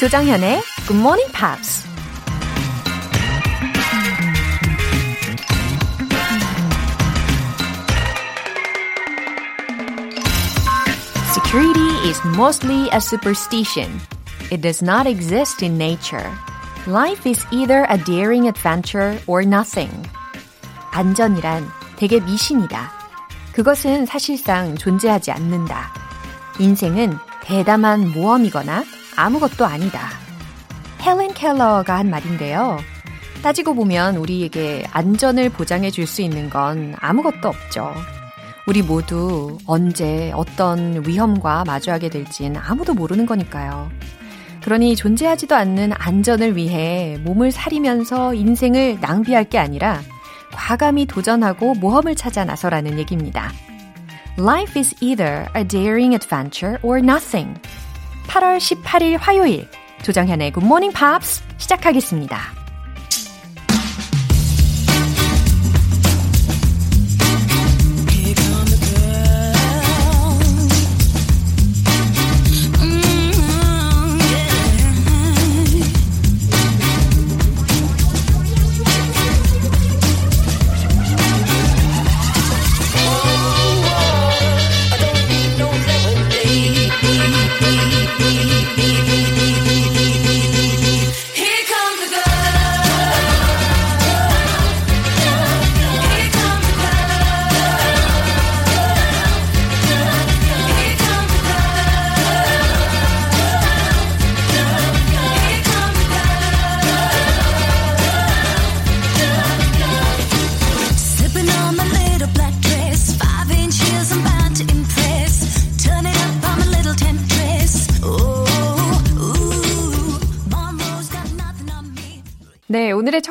조정현의 Good Morning Pops. Security is mostly a superstition. It does not exist in nature. Life is either a daring adventure or nothing. 안전이란 되게 미신이다. 그것은 사실상 존재하지 않는다. 인생은 대담한 모험이거나 아무것도 아니다. 헬렌 켈러가 한 말인데요. 따지고 보면 우리에게 안전을 보장해 줄 수 있는 건 아무것도 없죠. 우리 모두 언제 어떤 위험과 마주하게 될진 아무도 모르는 거니까요. 그러니 존재하지도 않는 안전을 위해 몸을 사리면서 인생을 낭비할 게 아니라 과감히 도전하고 모험을 찾아 나서라는 얘기입니다. Life is either a daring adventure or nothing. 8월 18일 화요일 조정현의 Morning Pops 시작하겠습니다.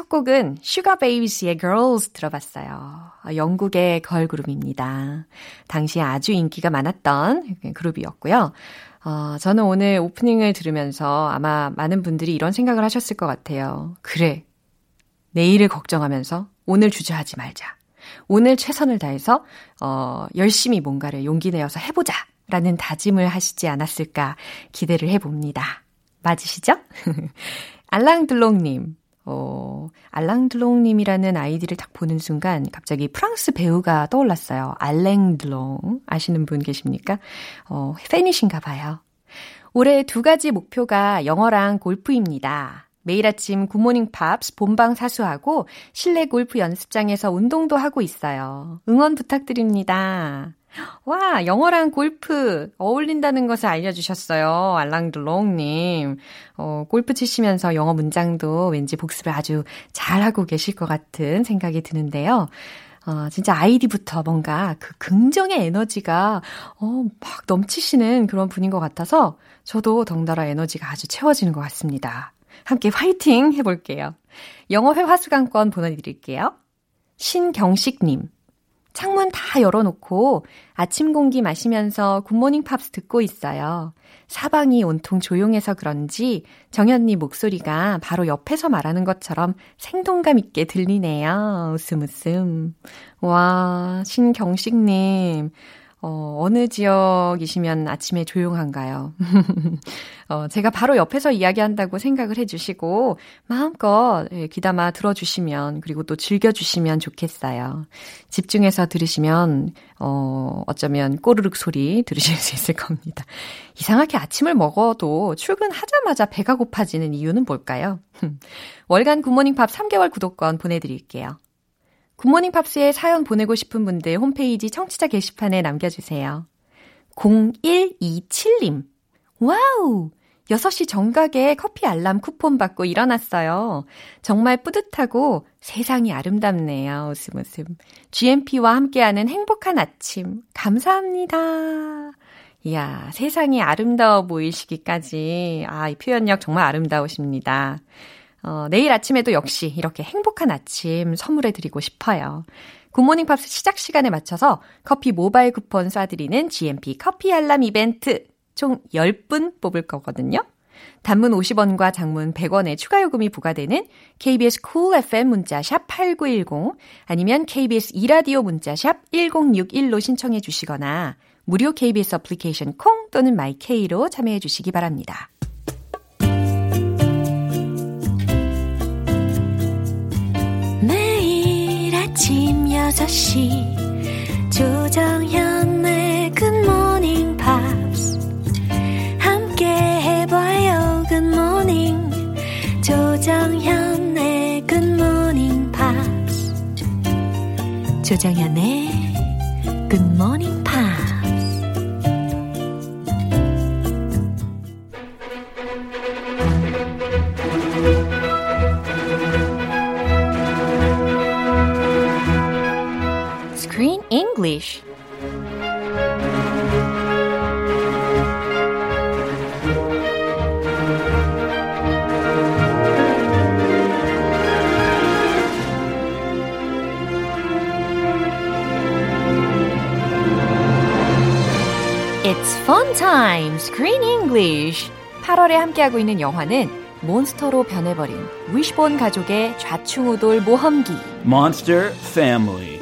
첫 곡은 슈가베이브스의 Girls 들어봤어요. 영국의 걸그룹입니다. 당시에 아주 인기가 많았던 그룹이었고요. 어, 저는 오늘 오프닝을 들으면서 아마 많은 분들이 이런 생각을 하셨을 것 같아요. 그래. 내일을 걱정하면서 오늘 주저하지 말자. 오늘 최선을 다해서 어, 열심히 뭔가를 용기 내어서 해보자. 라는 다짐을 하시지 않았을까 기대를 해봅니다. 맞으시죠? 알랑들롱님, 어, 알랑드롱님이라는 아이디를 딱 보는 순간 갑자기 프랑스 배우가 떠올랐어요. 알랭드롱. 아시는 분 계십니까? 어, 팬이신가 봐요. 올해 두 가지 목표가 영어랑 골프입니다. 매일 아침 굿모닝 팝스 본방 사수하고 실내 골프 연습장에서 운동도 하고 있어요. 응원 부탁드립니다. 와, 영어랑 골프 어울린다는 것을 알려주셨어요. 알랑드롱님. 어, 골프 치시면서 영어 문장도 왠지 복습을 아주 잘하고 계실 것 같은 생각이 드는데요. 어, 진짜 아이디부터 뭔가 그 긍정의 에너지가, 어, 막 넘치시는 그런 분인 것 같아서 저도 덩달아 에너지가 아주 채워지는 것 같습니다. 함께 화이팅 해볼게요. 영어 회화 수강권 보내드릴게요. 신경식님. 창문 다 열어놓고 아침 공기 마시면서 굿모닝 팝스 듣고 있어요. 사방이 온통 조용해서 그런지 정현님 목소리가 바로 옆에서 말하는 것처럼 생동감 있게 들리네요. 웃음 웃음. 와, 신경식님. 어, 어느 지역이시면 아침에 조용한가요? 어, 제가 바로 옆에서 이야기한다고 생각을 해주시고, 마음껏 예, 귀담아 들어주시면, 그리고 또 즐겨주시면 좋겠어요. 집중해서 들으시면, 어, 어쩌면 꼬르륵 소리 들으실 수 있을 겁니다. 이상하게 아침을 먹어도 출근하자마자 배가 고파지는 이유는 뭘까요? 월간 굿모닝 팝스 3개월 구독권 보내드릴게요. 굿모닝 팝스에 사연 보내고 싶은 분들 홈페이지 청취자 게시판에 남겨주세요. 0127님. 와우! 6시 정각에 커피 알람 쿠폰 받고 일어났어요. 정말 뿌듯하고 세상이 아름답네요. 웃음 웃음. GMP와 함께하는 행복한 아침. 감사합니다. 이야, 세상이 아름다워 보이시기까지. 아, 이 표현력 정말 아름다우십니다. 어, 내일 아침에도 역시 이렇게 행복한 아침 선물해 드리고 싶어요. 굿모닝 팝스 시작 시간에 맞춰서 커피 모바일 쿠폰 쏴드리는 GMP 커피 알람 이벤트 총 10분 뽑을 거거든요. 단문 50원과 장문 100원의 추가 요금이 부과되는 KBS cool FM 문자 샵 8910 아니면 KBS 2라디오 문자 샵 1061로 신청해 주시거나 무료 KBS 어플리케이션 콩 또는 마이K로 참여해 주시기 바랍니다. 6시 조정현의 굿모닝 팝스 함께 해봐요 Good morning 조정현의 굿모닝 팝스 조정현의 time! Screen English! 8월에 함께하고 있는 영화는 몬스터로 변해버린 위시본 가족의 좌충우돌 모험기 Monster Family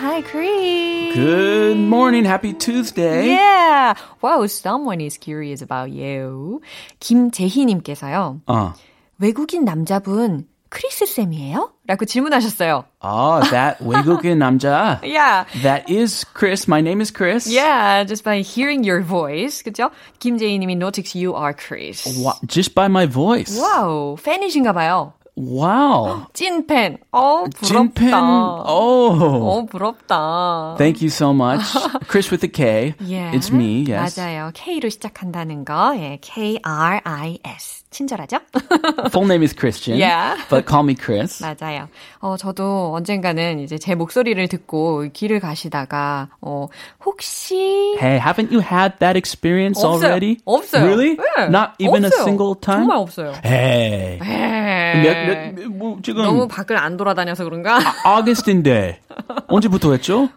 Hi, Chris. Good morning. Happy Tuesday. Yeah. Wow, someone is curious about you. 김재희님께서요. 어. 외국인 남자분 크리스 쌤이에요? 라고 질문하셨어요. Ah, that 외국인 남자. yeah. That is Chris. My name is Chris. Yeah, just by hearing your voice. 그죠? 김재희 님이 notice you are Chris. Wow, just by my voice. Wow, 팬이신가 봐요. Wow. 찐팬. 어, 부럽다. 찐팬. Oh. 어, 부럽다. Thank you so much. Chris with a K. Yeah. It's me. Yes. 맞아요. K로 시작한다는 거. 예, K-R-I-S. 친절하죠? Full name is Christian. Yeah. But call me Chris. 맞아요. 어, 저도 언젠가는 이제 제 목소리를 듣고 길을 가시다가, 어, 혹시. Hey, haven't you had that experience 없어요. already? 없어요. Really? 네. Not even 없어요. a single time? 정말 없어요. Hey. Hey. 몇, 몇, 뭐, 지금. 너무 밖을 안 돌아다녀서 그런가? 아, 아거스트인데. 언제부터 했죠?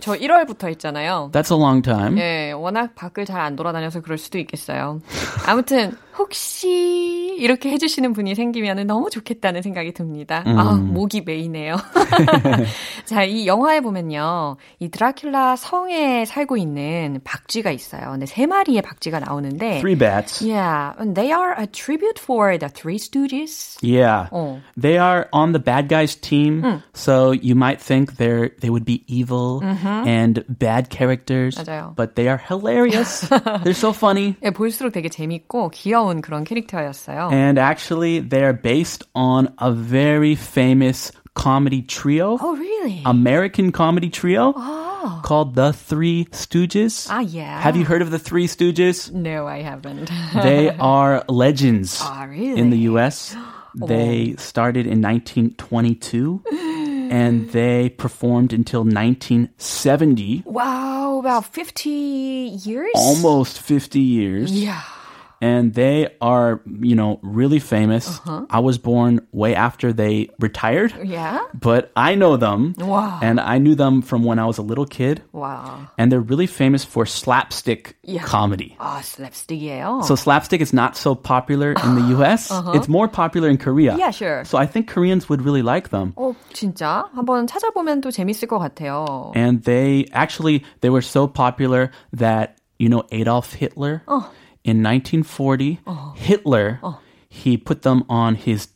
저 1월부터 했잖아요. That's a long time. 예, 워낙 밖을 잘 안 돌아다녀서 그럴 수도 있겠어요. 아무튼 혹시 이렇게 해주시는 분이 생기면 너무 좋겠다는 생각이 듭니다. 음. 아, 목이 메이네요. 자, 이 영화에 보면요. 이 드라큘라 성에 살고 있는 박쥐가 있어요. 근데 세 마리의 박쥐가 나오는데 Three bats. Yeah, and they are a tribute for the Three Stooges. Yeah. 어. They are on the bad guys team. 음. So you might think they're they would be evil mm-hmm. and bad characters. 맞아요. But they are hilarious. they're so funny. 예, 볼수록 되게 재밌고 귀여운 그런 캐릭터였어요. And actually they're based on a very famous comedy trio. Oh, really? American comedy trio. Oh. Called The Three Stooges. Ah, yeah. Have you heard of The Three Stooges? No, I haven't. they are legends oh, really? in the US. They started in 1922 and they performed until 1970. Wow, about 50 years? Almost 50 years. Yeah and they are, you know, really famous. Uh-huh. I was born way after they retired. Yeah. But I know them. Wow. And I knew them from when I was a little kid. Wow. And they're really famous for slapstick yeah. comedy. Ah, slapstick이에요. So slapstick is not so popular in the US. Uh-huh. It's more popular in Korea. Yeah, sure. So I think Koreans would really like them. 어, 진짜? 한번 찾아보면 또 재밌을 것 같아요. And they actually they were so popular that you know Adolf Hitler 어. in 1940, uh-huh. Hitler, uh. he put them on his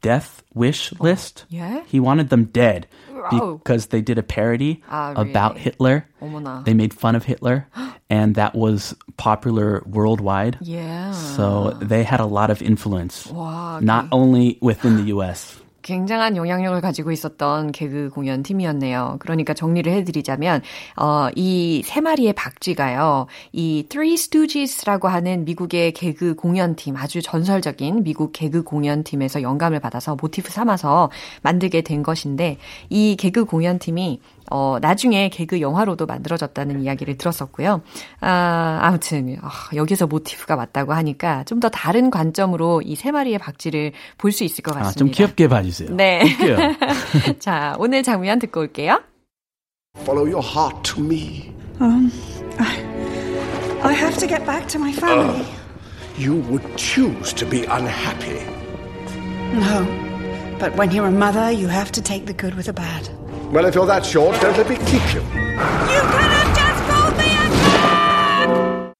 death wish list. Yeah? He wanted them dead Oh. because they did a parody ah, about really? Hitler. 어머나. They made fun of Hitler, and that was popular worldwide. Yeah. So they had a lot of influence, 와, not only within the U.S. 굉장한 영향력을 가지고 있었던 개그 공연 팀이었네요. 그러니까 정리를 해드리자면 어, 이 세 마리의 박쥐가요. 이 Three Stooges라고 하는 미국의 개그 공연팀 아주 전설적인 미국 개그 공연팀에서 영감을 받아서 모티프 삼아서 만들게 된 것인데 이 개그 공연팀이 어, 나중에 개그 영화로도 만들어졌다는 이야기를 들었었고요. 아, 아무튼, 어, 여기서 모티프가 맞다고 하니까 좀 더 다른 관점으로 이 세 마리의 박쥐를 볼 수 있을 것 같습니다. 아, 좀 귀엽게 봐주세요. 네. 자, 오늘 장면 듣고 올게요. Follow your heart to me. Um, I, I have to get back to my family. Uh, you would choose to be unhappy. No, but when you're a mother, you have to take the good with the bad. Well, if you're that short, don't let me keep you. You could have just rolled me a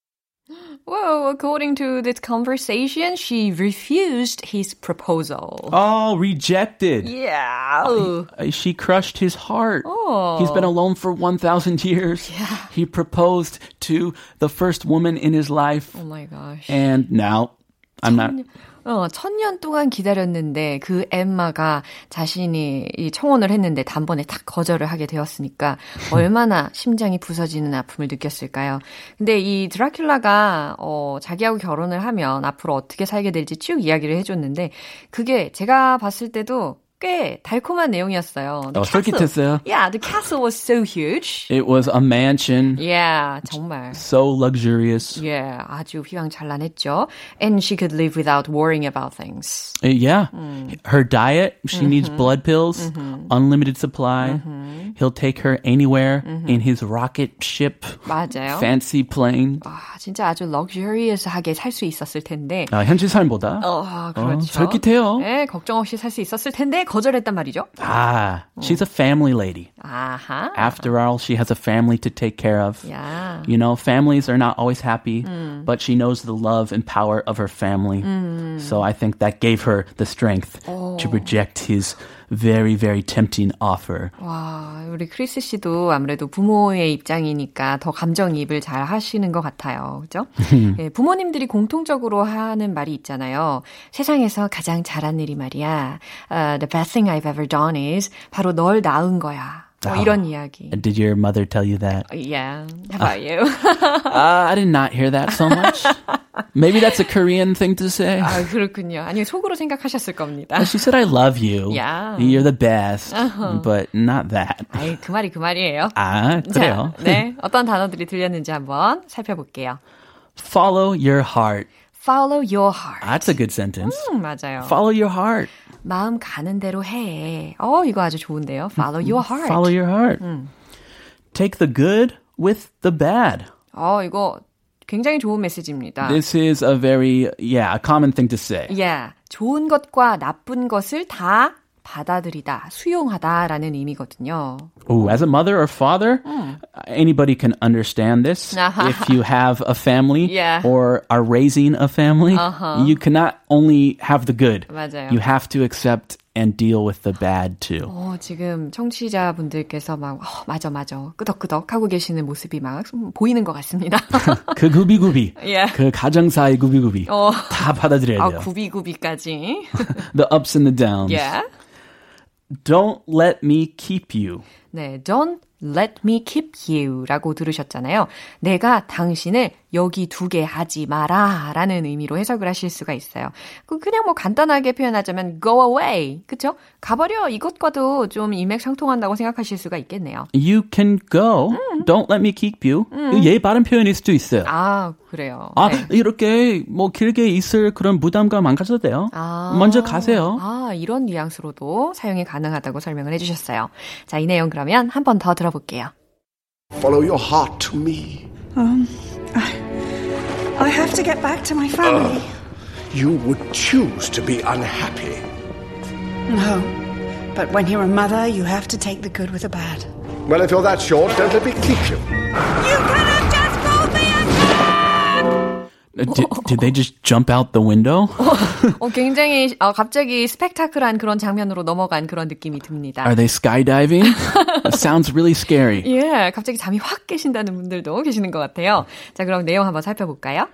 Whoa, according to this conversation, she refused his proposal. Oh, rejected. Yeah. Uh, She crushed his heart. Oh. He's been alone for 1,000 years. Yeah. He proposed to the first woman in his life. Oh my gosh. And now, I'm not. 어, 천년 동안 기다렸는데 그 엠마가 자신이 이 청혼을 했는데 단번에 탁 거절을 하게 되었으니까 얼마나 심장이 부서지는 아픔을 느꼈을까요? 근데 이 드라큘라가 어, 자기하고 결혼을 하면 앞으로 어떻게 살게 될지 쭉 이야기를 해줬는데 그게 제가 봤을 때도 꽤 달콤한 내용이었어요. The 어, castle- 솔깃했어요. Yeah, the castle was so huge. It was a mansion, Yeah, 정말. so luxurious. Yeah, 아주 휘황찬란했죠. And she could live without worrying about things. Uh, Yeah. Her diet, she needs blood pills, unlimited supply. He'll take her anywhere in his rocket ship, 맞아요. fancy plane. 아, 진짜 아주 럭셔리하게 살 수 있었을 텐데. 아, 현실 삶보다 어, 그렇죠. 솔깃해요. 네, 걱정 없이 살 수 있었을 텐데 거절했단 말이죠. Ah, she's a family lady. 아하. After all, she has a family to take care of. 야. You know, families are not always happy, but she knows the love and power of her family. So I think that gave her the strength to reject his very, very tempting offer. 와, 우리 크리스 씨도 아무래도 부모의 입장이니까 더 감정이입을 잘 하시는 것 같아요. 그죠? 예, 부모님들이 공통적으로 하는 말이 있잖아요. 세상에서 가장 잘한 일이 말이야. Uh, the best thing I've ever done is 바로 널 낳은 거야. 뭐 이런 이야기. Did your mother tell you that? Yeah. How about you? Uh, I did not hear that so much. Maybe that's a Korean thing to say. 아, 그렇군요. 아니, 속으로 생각하셨을 겁니다. She said, I love you. Yeah. You're the best. But not that. 아이, 그 말이 그 말이에요. 아, 그래요. 자, 네. 어떤 단어들이 들렸는지 한번 살펴볼게요. Follow your heart. Follow your heart. That's a good sentence. 음, 맞아요. Follow your heart. 마음 가는 대로 해. 어, 이거 아주 좋은데요. Follow your heart. Follow your heart. Take the good with the bad. 어, 이거 굉장히 좋은 메시지입니다. This is a very, yeah, a common thing to say. yeah. 좋은 것과 나쁜 것을 다 받아들이다, 수용하다라는 의미거든요. Ooh, as a mother or father, anybody can understand this. if you have a family Yeah. or are raising a family, you cannot only have the good. 맞아요. You have to accept and deal with the bad too. 어, 지금 청취자분들께서 막, 어, 맞아, 맞아. 끄덕끄덕 하고 계시는 모습이 막 보이는 것 같습니다. 그 구비구비, Yeah. 그 가정사의 구비구비 어. 다 받아들여야 아, 돼요. 구비구비까지. The ups and the downs. yeah. Don't let me keep you. 네, don't let me keep you 라고 들으셨잖아요. 내가 당신을 여기 두게 하지 마라 라는 의미로 해석을 하실 수가 있어요. 그 그냥 뭐 간단하게 표현하자면 go away. 그쵸? 가버려. 이것과도 좀 일맥상통한다고 생각하실 수가 있겠네요. You can go. Don't let me keep you. 예의 바른 표현일 수도 있어요. 아, 그래요. 아, 네. 이렇게 뭐 길게 있을 그런 부담감 안 가져도 돼요. 아. 먼저 가세요. 아, 이런 뉘앙스로도 사용이 가능하다고 설명을 해주셨어요. 자, 이 내용 그러면 한 번 더 들어볼게요. Follow your heart to me. I have to get back to my family. Ah, you would choose to be unhappy. No. But when you're a mother, you have to take the good with the bad. Well, if you're that short, don't let me keep you. You could Did, did they just jump out the window? 어, 굉장히 어, 갑자기 스펙타클한 그런 장면으로 넘어간 그런 느낌이 듭니다. Are they skydiving? Sounds really scary. 예, 갑자기 잠이 확 깨신다는 분들도 계시는 것 같아요. 자, 그럼 내용 한번 살펴볼까요?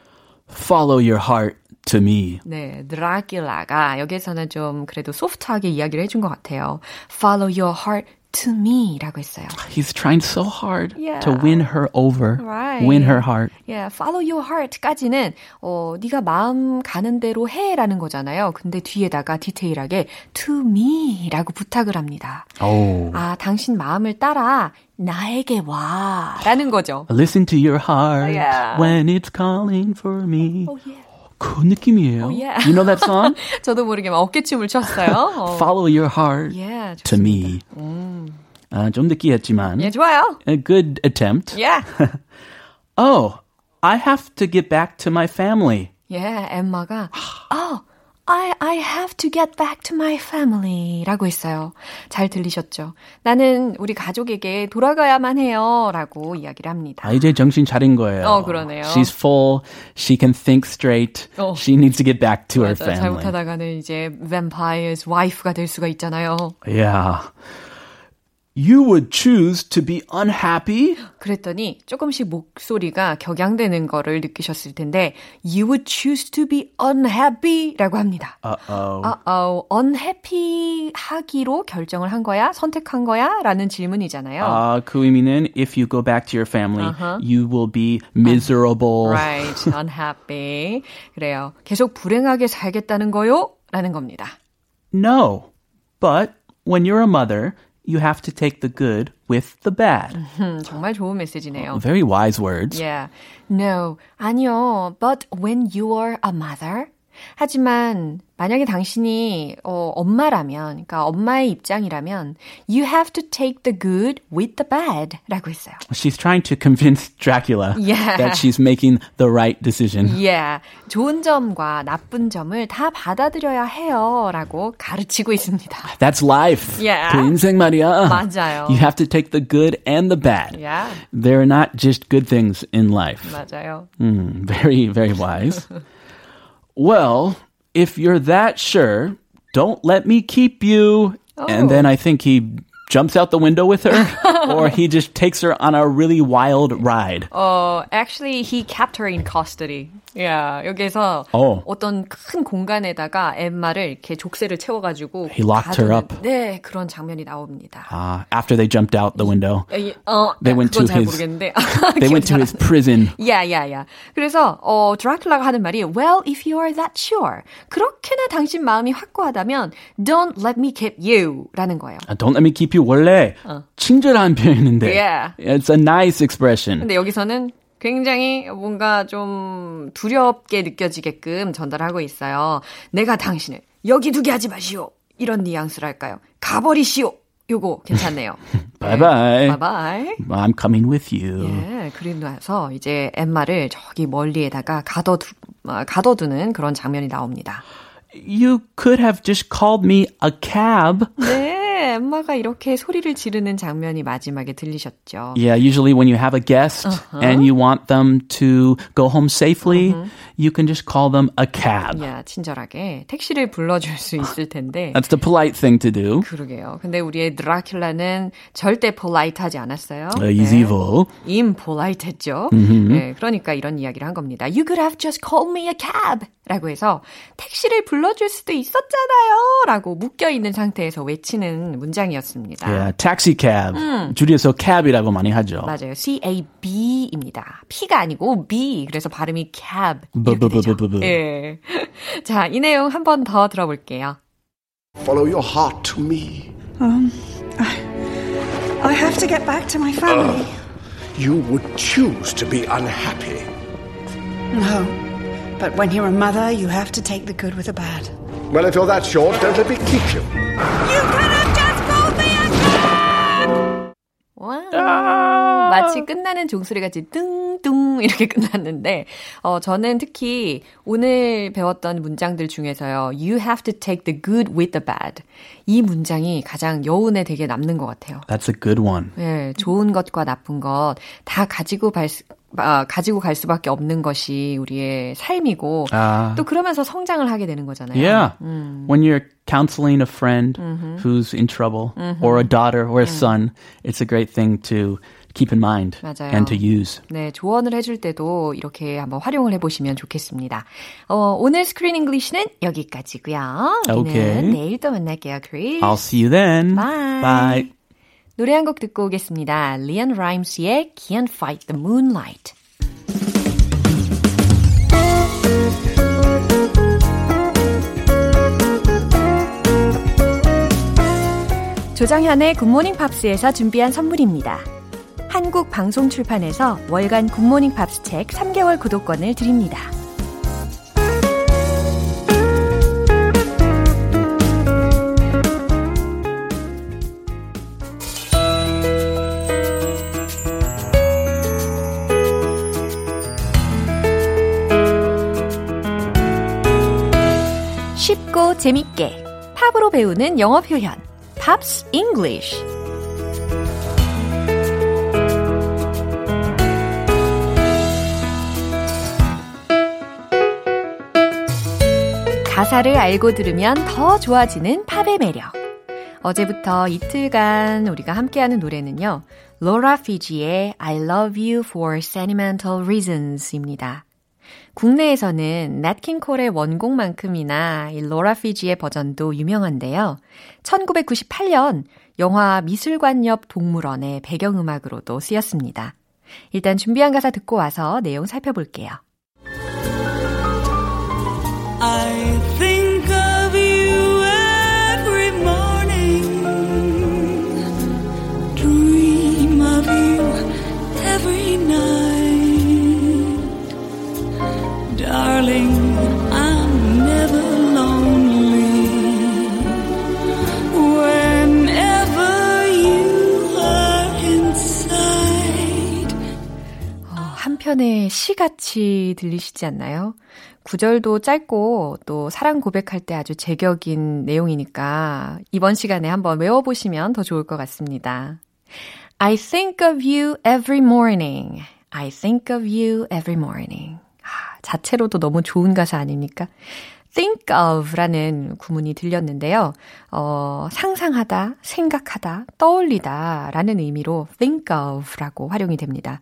Follow your heart to me. 네, 드라큘라가 여기에서는 좀 그래도 소프트하게 이야기를 해준 것 같아요. Follow your heart to me 라고 했어요. He's trying so hard Yeah. to win her over, Right. win her heart. 예, follow your heart까지는 어, 네가 마음 가는 대로 해라는 거잖아요. 근데 뒤에다가 디테일하게 to me라고 부탁을 합니다. Oh. 아, 당신 마음을 따라 나에게 와라는 거죠. Listen to your heart Yeah. when it's calling for me. Oh, yeah. 그 느낌이에요. yeah. You know that song? 저도 모르게 막 어깨춤을 췄어요. 어. Follow your heart 예, to 좋습니다. me. 아, 좀 느끼했지만 예, 좋아요. a good attempt. 예. Oh, I have to get back to my family. 예, 엠마가 oh, I, I have to get back to my family 라고 했어요. 잘 들리셨죠? 나는 우리 가족에게 돌아가야만 해요. 라고 이야기를 합니다. 아, 이제 정신 차린 거예요. 어, 그러네요. She's full. She can think straight. 어. She needs to get back to her 맞아, family. 잘못하다가는 이제 vampire's wife가 될 수가 있잖아요. Yeah. You would choose to be unhappy? 그랬더니 조금씩 목소리가 격양되는 거를 느끼셨을 텐데 You would choose to be unhappy 라고 합니다. Uh-oh. Uh-oh, unhappy 하기로 결정을 한 거야? 선택한 거야? 라는 질문이잖아요. 아, 그 의미는 if you go back to your family, you will be miserable. Right, unhappy. 그래요. 계속 불행하게 살겠다는 거요? 라는 겁니다. No. But when you're a mother, you have to take the good with the bad. 음, 정말 좋은 메시지네요. Very wise words. Yeah. No. 아니요. But when you are a mother? 하지만 만약에 당신이 어, 엄마라면, 그러니까 엄마의 입장이라면, you have to take the good with the bad 라고 했어요. She's trying to convince Dracula Yeah. that she's making the right decision. Yeah. 좋은 점과 나쁜 점을 다 받아들여야 해요. 라고 가르치고 있습니다. That's life. Yeah. 그 인생 말이야. 맞아요. You have to take the good and the bad. Yeah. There are not just good things in life. 맞아요. Mm, very, very wise. well, if you're that sure, don't let me keep you. And then oh. I think he jumps out the window with her, or he just takes her on a really wild ride. Oh, actually, he kept her in custody. Yeah, 여기서 어. 어떤 큰 공간에다가 엠마를 이렇게 족쇄를 채워가지고 He locked her 가두는- up. 네, 그런 장면이 나옵니다. Uh, after they jumped out the window, 에, 어, They went to 잘 his- 모르겠는데. they went to his prison. Yeah, yeah, yeah. 그래서 어 드라큘라가 하는 말이 Well, if you are that sure, 그렇게나 당신 마음이 확고하다면 Don't let me keep you 라는 거예요. Uh, Don't let me keep you. 원래 친절한 표현인데. Yeah. It's a nice expression. 근데 여기서는 굉장히 뭔가 좀 두렵게 느껴지게끔 전달하고 있어요. 내가 당신을 여기 두게 하지 마시오. 이런 뉘앙스랄까요? 가버리시오. 요거 괜찮네요. Bye bye. 바이바이. I'm coming with you. 예, 그리고 나서 이제 엠마를 저기 멀리에다가 가둬두, 아, 가둬두는 그런 장면이 나옵니다. You could have just called me a cab. 네, 엠마가 이렇게 소리를 지르는 장면이 마지막에 들리셨죠. Yeah, usually when you have a guest and you want them to go home safely, you can just call them a cab. 야, 친절하게 택시를 불러줄 수 있을 텐데. That's the polite thing to do. 그러게요. 근데 우리의 드라큘라는 절대 폴라이트하지 않았어요. Uh, he's evil. 임폴라이트했죠. 네, 그러니까 이런 이야기를 한 겁니다. You could have just called me a cab. 라고 해서 택시를 불러줄 수도 있었잖아요. 라고 묶여있는 상태에서 외치는 문장이었습니다. Yeah, taxi cab. 줄여서 cab이라고 많이 하죠. 맞아요. C-A-B입니다. P가 아니고 B. 그래서 발음이 cab. 부- 이렇게 부- 부- 되죠. 부- 부- 예. 자, 이 내용 한 번 더 들어볼게요. Follow your heart to me. I have to get back to my family. You would choose to be unhappy. No. But when you're a mother, you have to take the good with the bad. Well, if you're that short, don't let me keep you. 와, 마치 끝나는 종소리 같이 뚱뚱 이렇게 끝났는데, 어, 저는 특히 오늘 배웠던 문장들 중에서요, you have to take the good with the bad. 이 문장이 가장 여운에 되게 남는 것 같아요. That's a good one. 예, 좋은 것과 나쁜 것 다 가지고 갈 수, 아, 가지고 갈 수밖에 없는 것이 우리의 삶이고, 아. 또 그러면서 성장을 하게 되는 거잖아요. Yeah. When you're counseling a friend who's in trouble, or a daughter or a son, it's a great thing to keep in mind 맞아요. and to use. 네, 조언을 해줄 때도 이렇게 한번 활용을 해보시면 좋겠습니다. 어, 오늘 Screen English는 여기까지고요. 우리는 오케이. 내일 또 만날게요, 크리스. I'll see you then. Bye. Bye. 노래 한 곡 듣고 오겠습니다. 리언 라임스의 Can't Fight the Moonlight. 조정현의 굿모닝 팝스에서 준비한 선물입니다. 한국 방송 출판에서 월간 굿모닝 팝스 책 3개월 구독권을 드립니다. 재밌게 팝으로 배우는 영어 표현 Pops English 가사를 알고 들으면 더 좋아지는 팝의 매력. 어제부터 이틀간 우리가 함께하는 노래는요. 로라 피지의 I love you for sentimental reasons입니다. 국내에서는 낫킹 콜의 원곡만큼이나 이 로라 피지의 버전도 유명한데요. 1998년 영화 미술관 옆 동물원의 배경음악으로도 쓰였습니다. 일단 준비한 가사 듣고 와서 내용 살펴볼게요. I 시같이 들리시지 않나요? 구절도 짧고 또 사랑 고백할 때 아주 제격인 내용이니까 이번 시간에 한번 외워보시면 더 좋을 것 같습니다. I think of you every morning. I think of you every morning. 아, 자체로도 너무 좋은 가사 아닙니까? think of 라는 구문이 들렸는데요. 어, 상상하다, 생각하다, 떠올리다 라는 의미로 think of 라고 활용이 됩니다.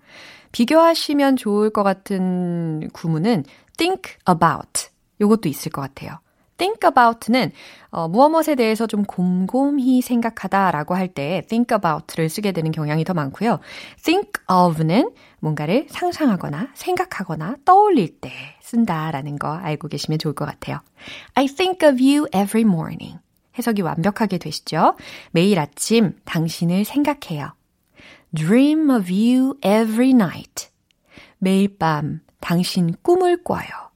비교하시면 좋을 것 같은 구문은 think about. 요것도 있을 것 같아요. think about는 어, 무엇무엇에 대해서 좀 곰곰이 생각하다라고 할 때 think about를 쓰게 되는 경향이 더 많고요. think of는 뭔가를 상상하거나 생각하거나 떠올릴 때 쓴다라는 거 알고 계시면 좋을 것 같아요. I think of you every morning. 해석이 완벽하게 되시죠? 매일 아침 당신을 생각해요. Dream of you every night. 매일 밤 당신 꿈을 꿔요.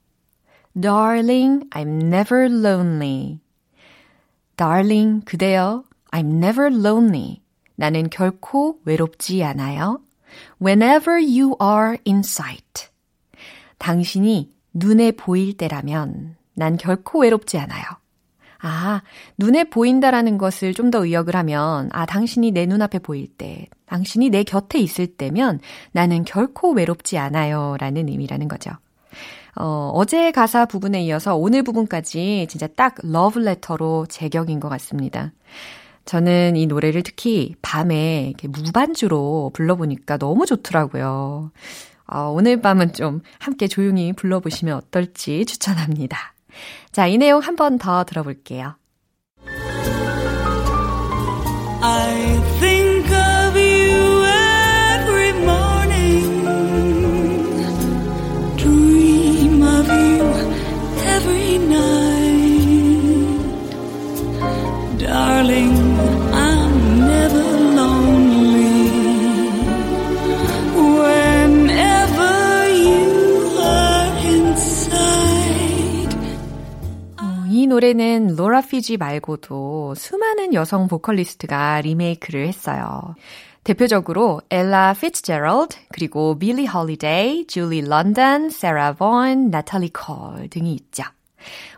Darling, I'm never lonely. Darling, 그대여, I'm never lonely. 나는 결코 외롭지 않아요. Whenever you are in sight. 당신이 눈에 보일 때라면 난 결코 외롭지 않아요. 아, 눈에 보인다라는 것을 좀 더 의역을 하면, 아, 당신이 내 눈앞에 보일 때, 당신이 내 곁에 있을 때면 나는 결코 외롭지 않아요. 라는 의미라는 거죠. 어, 어제 가사 부분에 이어서 오늘 부분까지 진짜 딱 러브레터로 제격인 것 같습니다. 저는 이 노래를 특히 밤에 이렇게 무반주로 불러보니까 너무 좋더라고요. 어, 오늘 밤은 좀 함께 조용히 불러보시면 어떨지 추천합니다. 자, 이 내용 한 번 더 들어볼게요. 노래는 로라 피지 말고도 수많은 여성 보컬리스트가 리메이크를 했어요. 대표적으로 엘라 피츠제럴드, 그리고 빌리 홀리데이, 줄리 런던, 세라 본, 나탈리 콜 등이 있죠.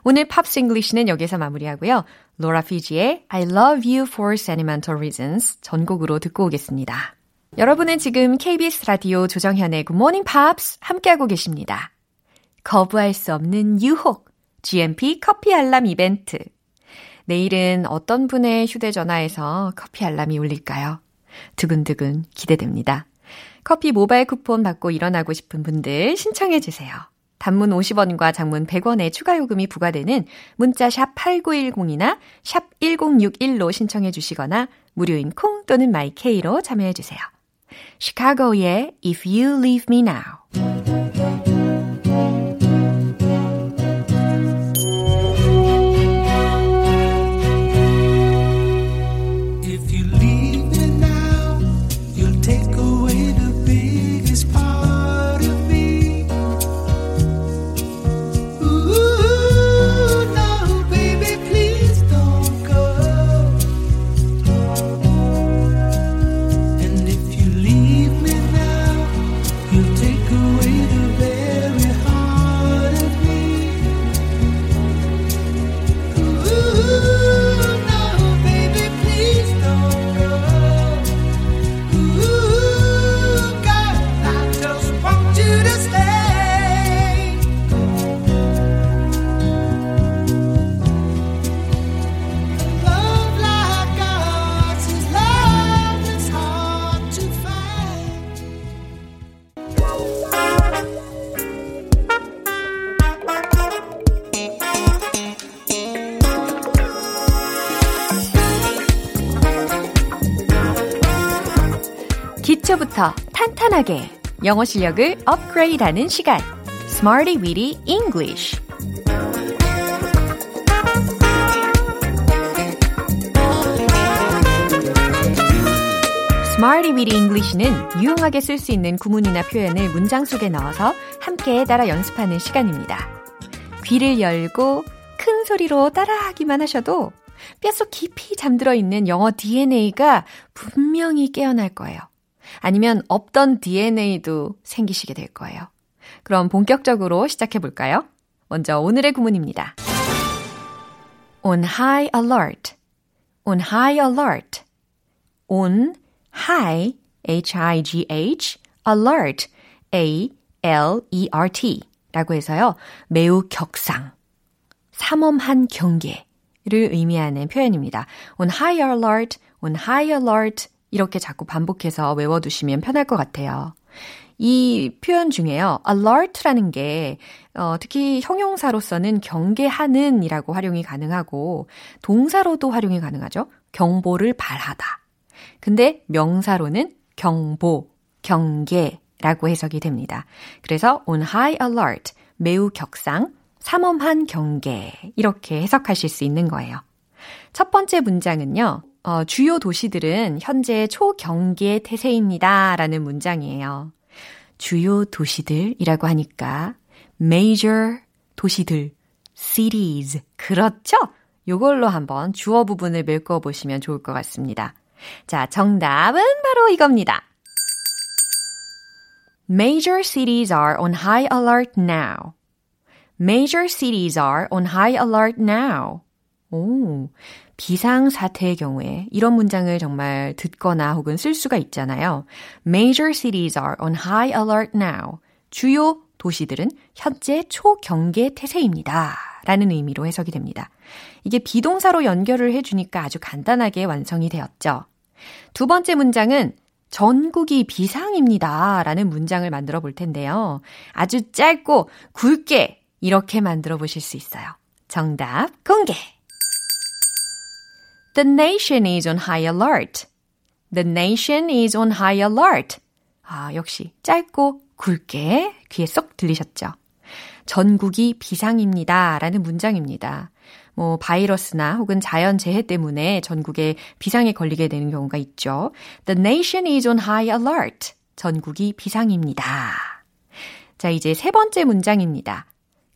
오늘 Pops English는 여기서 마무리하고요. 로라 피지의 I love you for sentimental reasons 전곡으로 듣고 오겠습니다. 여러분은 지금 KBS 라디오 조정현의 Good Morning 함께하고 계십니다. 거부할 수 없는 유혹, GMP 커피 알람 이벤트. 내일은 어떤 분의 휴대전화에서 커피 알람이 울릴까요? 두근두근 기대됩니다. 커피 모바일 쿠폰 받고 일어나고 싶은 분들 신청해 주세요. 단문 50원과 장문 100원의 추가 요금이 부과되는 문자 샵 8910이나 샵 1061로 신청해 주시거나 무료인 콩 또는 마이케이로 참여해 주세요. 시카고의 If You Leave Me Now 탄탄하게 영어 실력을 업그레이드하는 시간 Smarty Weedy English Smarty Weedy English는 유용하게 쓸 수 있는 구문이나 표현을 문장 속에 넣어서 함께 따라 연습하는 시간입니다. 귀를 열고 큰 소리로 따라하기만 하셔도 뼛속 깊이 잠들어 있는 영어 DNA가 분명히 깨어날 거예요. 아니면 없던 DNA도 생기시게 될 거예요. 그럼 본격적으로 시작해 볼까요? 먼저 오늘의 구문입니다. on high alert. on high alert. on high, h-i-g-h, alert, a-l-e-r-t 라고 해서요. 매우 격상, 삼엄한 경계를 의미하는 표현입니다. on high alert, on high alert 이렇게 자꾸 반복해서 외워두시면 편할 것 같아요. 이 표현 중에요. alert라는 게 어, 특히 형용사로서는 경계하는 이라고 활용이 가능하고 동사로도 활용이 가능하죠. 경보를 발하다. 근데 명사로는 경보, 경계라고 해석이 됩니다. 그래서 on high alert, 매우 격상, 삼엄한 경계 이렇게 해석하실 수 있는 거예요. 첫 번째 문장은요. 어, 주요 도시들은 현재 초경계 태세입니다. 라는 문장이에요. 주요 도시들이라고 하니까 major 도시들, cities. 그렇죠? 요걸로 한번 주어 부분을 메꿔 보시면 좋을 것 같습니다. 자, 정답은 바로 이겁니다. Major cities are on high alert now. Major cities are on high alert now. 오, 비상 사태의 경우에 이런 문장을 정말 듣거나 혹은 쓸 수가 있잖아요. Major cities are on high alert now. 주요 도시들은 현재 초경계 태세입니다. 라는 의미로 해석이 됩니다. 이게 비동사로 연결을 해주니까 아주 간단하게 완성이 되었죠. 두 번째 문장은 전국이 비상입니다. 라는 문장을 만들어 볼 텐데요. 아주 짧고 굵게 이렇게 만들어 보실 수 있어요. 정답 공개! The nation is on high alert. The nation is on high alert. 아, 역시 짧고 굵게 귀에 쏙 들리셨죠? 전국이 비상입니다. 라는 문장입니다. 뭐, 바이러스나 혹은 자연재해 때문에 전국에 비상에 걸리게 되는 경우가 있죠. The nation is on high alert. 전국이 비상입니다. 자, 이제 세 번째 문장입니다.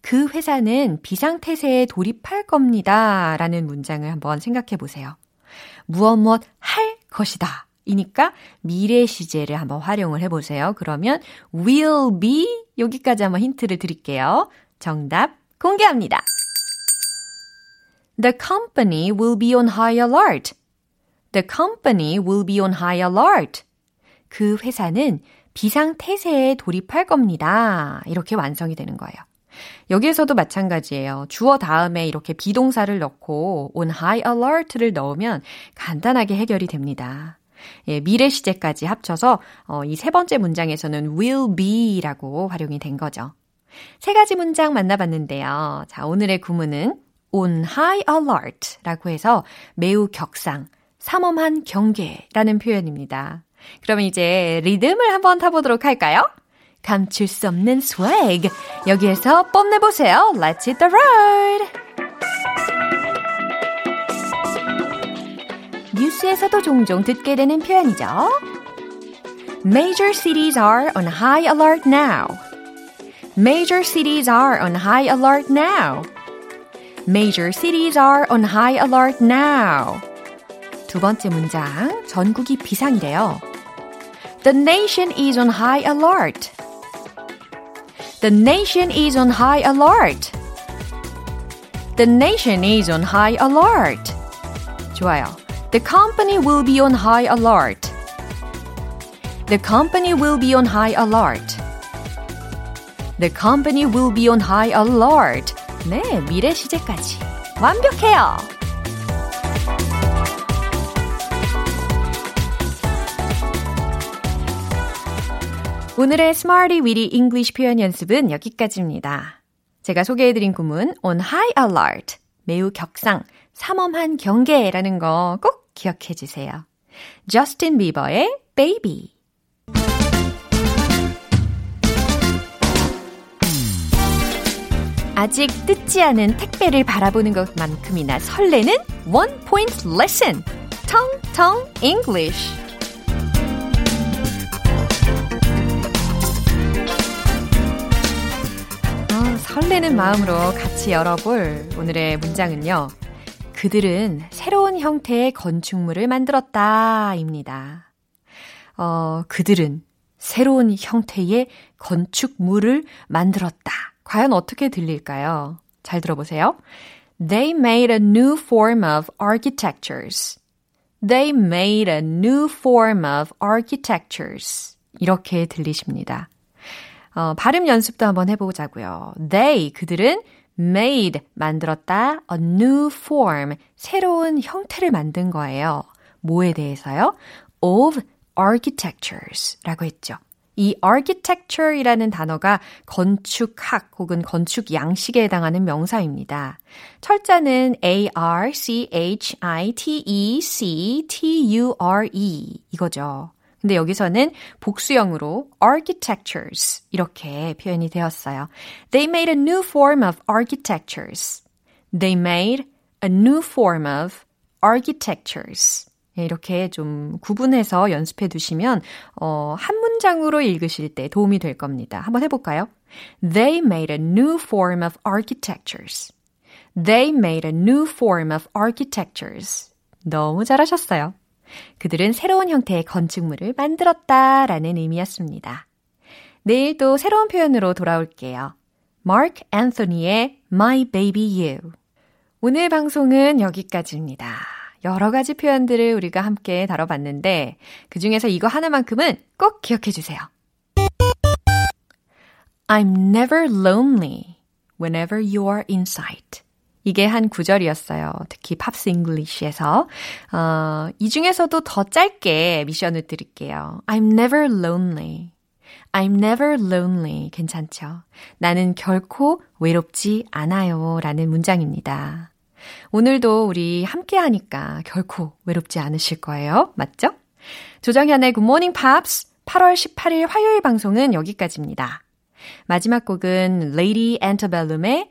그 회사는 비상태세에 돌입할 겁니다. 라는 문장을 한번 생각해 보세요. 무엇 무엇 할 것이다. 이니까 미래 시제를 한번 활용을 해보세요. 그러면 will be 여기까지 한번 힌트를 드릴게요. 정답 공개합니다. The company will be on high alert. The company will be on high alert. 그 회사는 비상태세에 돌입할 겁니다. 이렇게 완성이 되는 거예요. 여기에서도 마찬가지예요. 주어 다음에 이렇게 비동사를 넣고 on high alert를 넣으면 간단하게 해결이 됩니다. 예, 미래 시제까지 합쳐서 어, 이 세 번째 문장에서는 will be라고 활용이 된 거죠. 세 가지 문장 만나봤는데요. 자, 오늘의 구문은 on high alert라고 해서 매우 격상, 삼엄한 경계라는 표현입니다. 그럼 이제 리듬을 한번 타보도록 할까요? 감출 수 없는 swag. 여기에서 뽐내보세요. Let's hit the road. 뉴스에서도 종종 듣게 되는 표현이죠. Major cities are on high alert now. Major cities are on high alert now. Major cities are on high alert now. 두 번째 문장, 전국이 비상이래요. The nation is on high alert. The nation is on high alert. The nation is on high alert. 좋아요. The company will be on high alert. The company will be on high alert. The company will be on high alert. 네, 미래 시제까지. 완벽해요. 오늘의 Smarty Weedy English 표현 연습은 여기까지입니다. 제가 소개해드린 꿈은 on high alert, 매우 격상, 삼엄한 경계라는 거 꼭 기억해주세요. Justin Bieber의 Baby. 아직 뜯지 않은 택배를 바라보는 것만큼이나 설레는 One Point Lesson. Tong Tong English. 설레는 마음으로 같이 열어볼 오늘의 문장은요. 그들은 새로운 형태의 건축물을 만들었다. 입니다. 어, 그들은 새로운 형태의 건축물을 만들었다. 과연 어떻게 들릴까요? 잘 들어보세요. They made a new form of architectures. They made a new form of architectures. 이렇게 들리십니다. 어, 발음 연습도 한번 해보자고요. They, 그들은 made, 만들었다, a new form, 새로운 형태를 만든 거예요. 뭐에 대해서요? of architectures 라고 했죠. 이 architecture이라는 단어가 건축학 혹은 건축 양식에 해당하는 명사입니다. 철자는 A-R-C-H-I-T-E-C-T-U-R-E 이거죠. 근데 여기서는 복수형으로 architectures 이렇게 표현이 되었어요. They made a new form of architectures. They made a new form of architectures. 네, 이렇게 좀 구분해서 연습해 두시면 어, 한 문장으로 읽으실 때 도움이 될 겁니다. 한번 해볼까요? They made a new form of architectures. They made a new form of architectures. 너무 잘하셨어요. 그들은 새로운 형태의 건축물을 만들었다 라는 의미였습니다. 내일 또 새로운 표현으로 돌아올게요. Mark Anthony의 My Baby You. 오늘 방송은 여기까지입니다. 여러 가지 표현들을 우리가 함께 다뤄봤는데 그 중에서 이거 하나만큼은 꼭 기억해 주세요. I'm never lonely whenever you are in sight. 이게 한 구절이었어요. 특히 Pops English에서. 어, 이 중에서도 더 짧게 미션을 드릴게요. I'm never lonely. I'm never lonely. 괜찮죠? 나는 결코 외롭지 않아요. 라는 문장입니다. 오늘도 우리 함께 하니까 결코 외롭지 않으실 거예요. 맞죠? 조정현의 Good Morning Pops 8월 18일 화요일 방송은 여기까지입니다. 마지막 곡은 Lady Antebellum의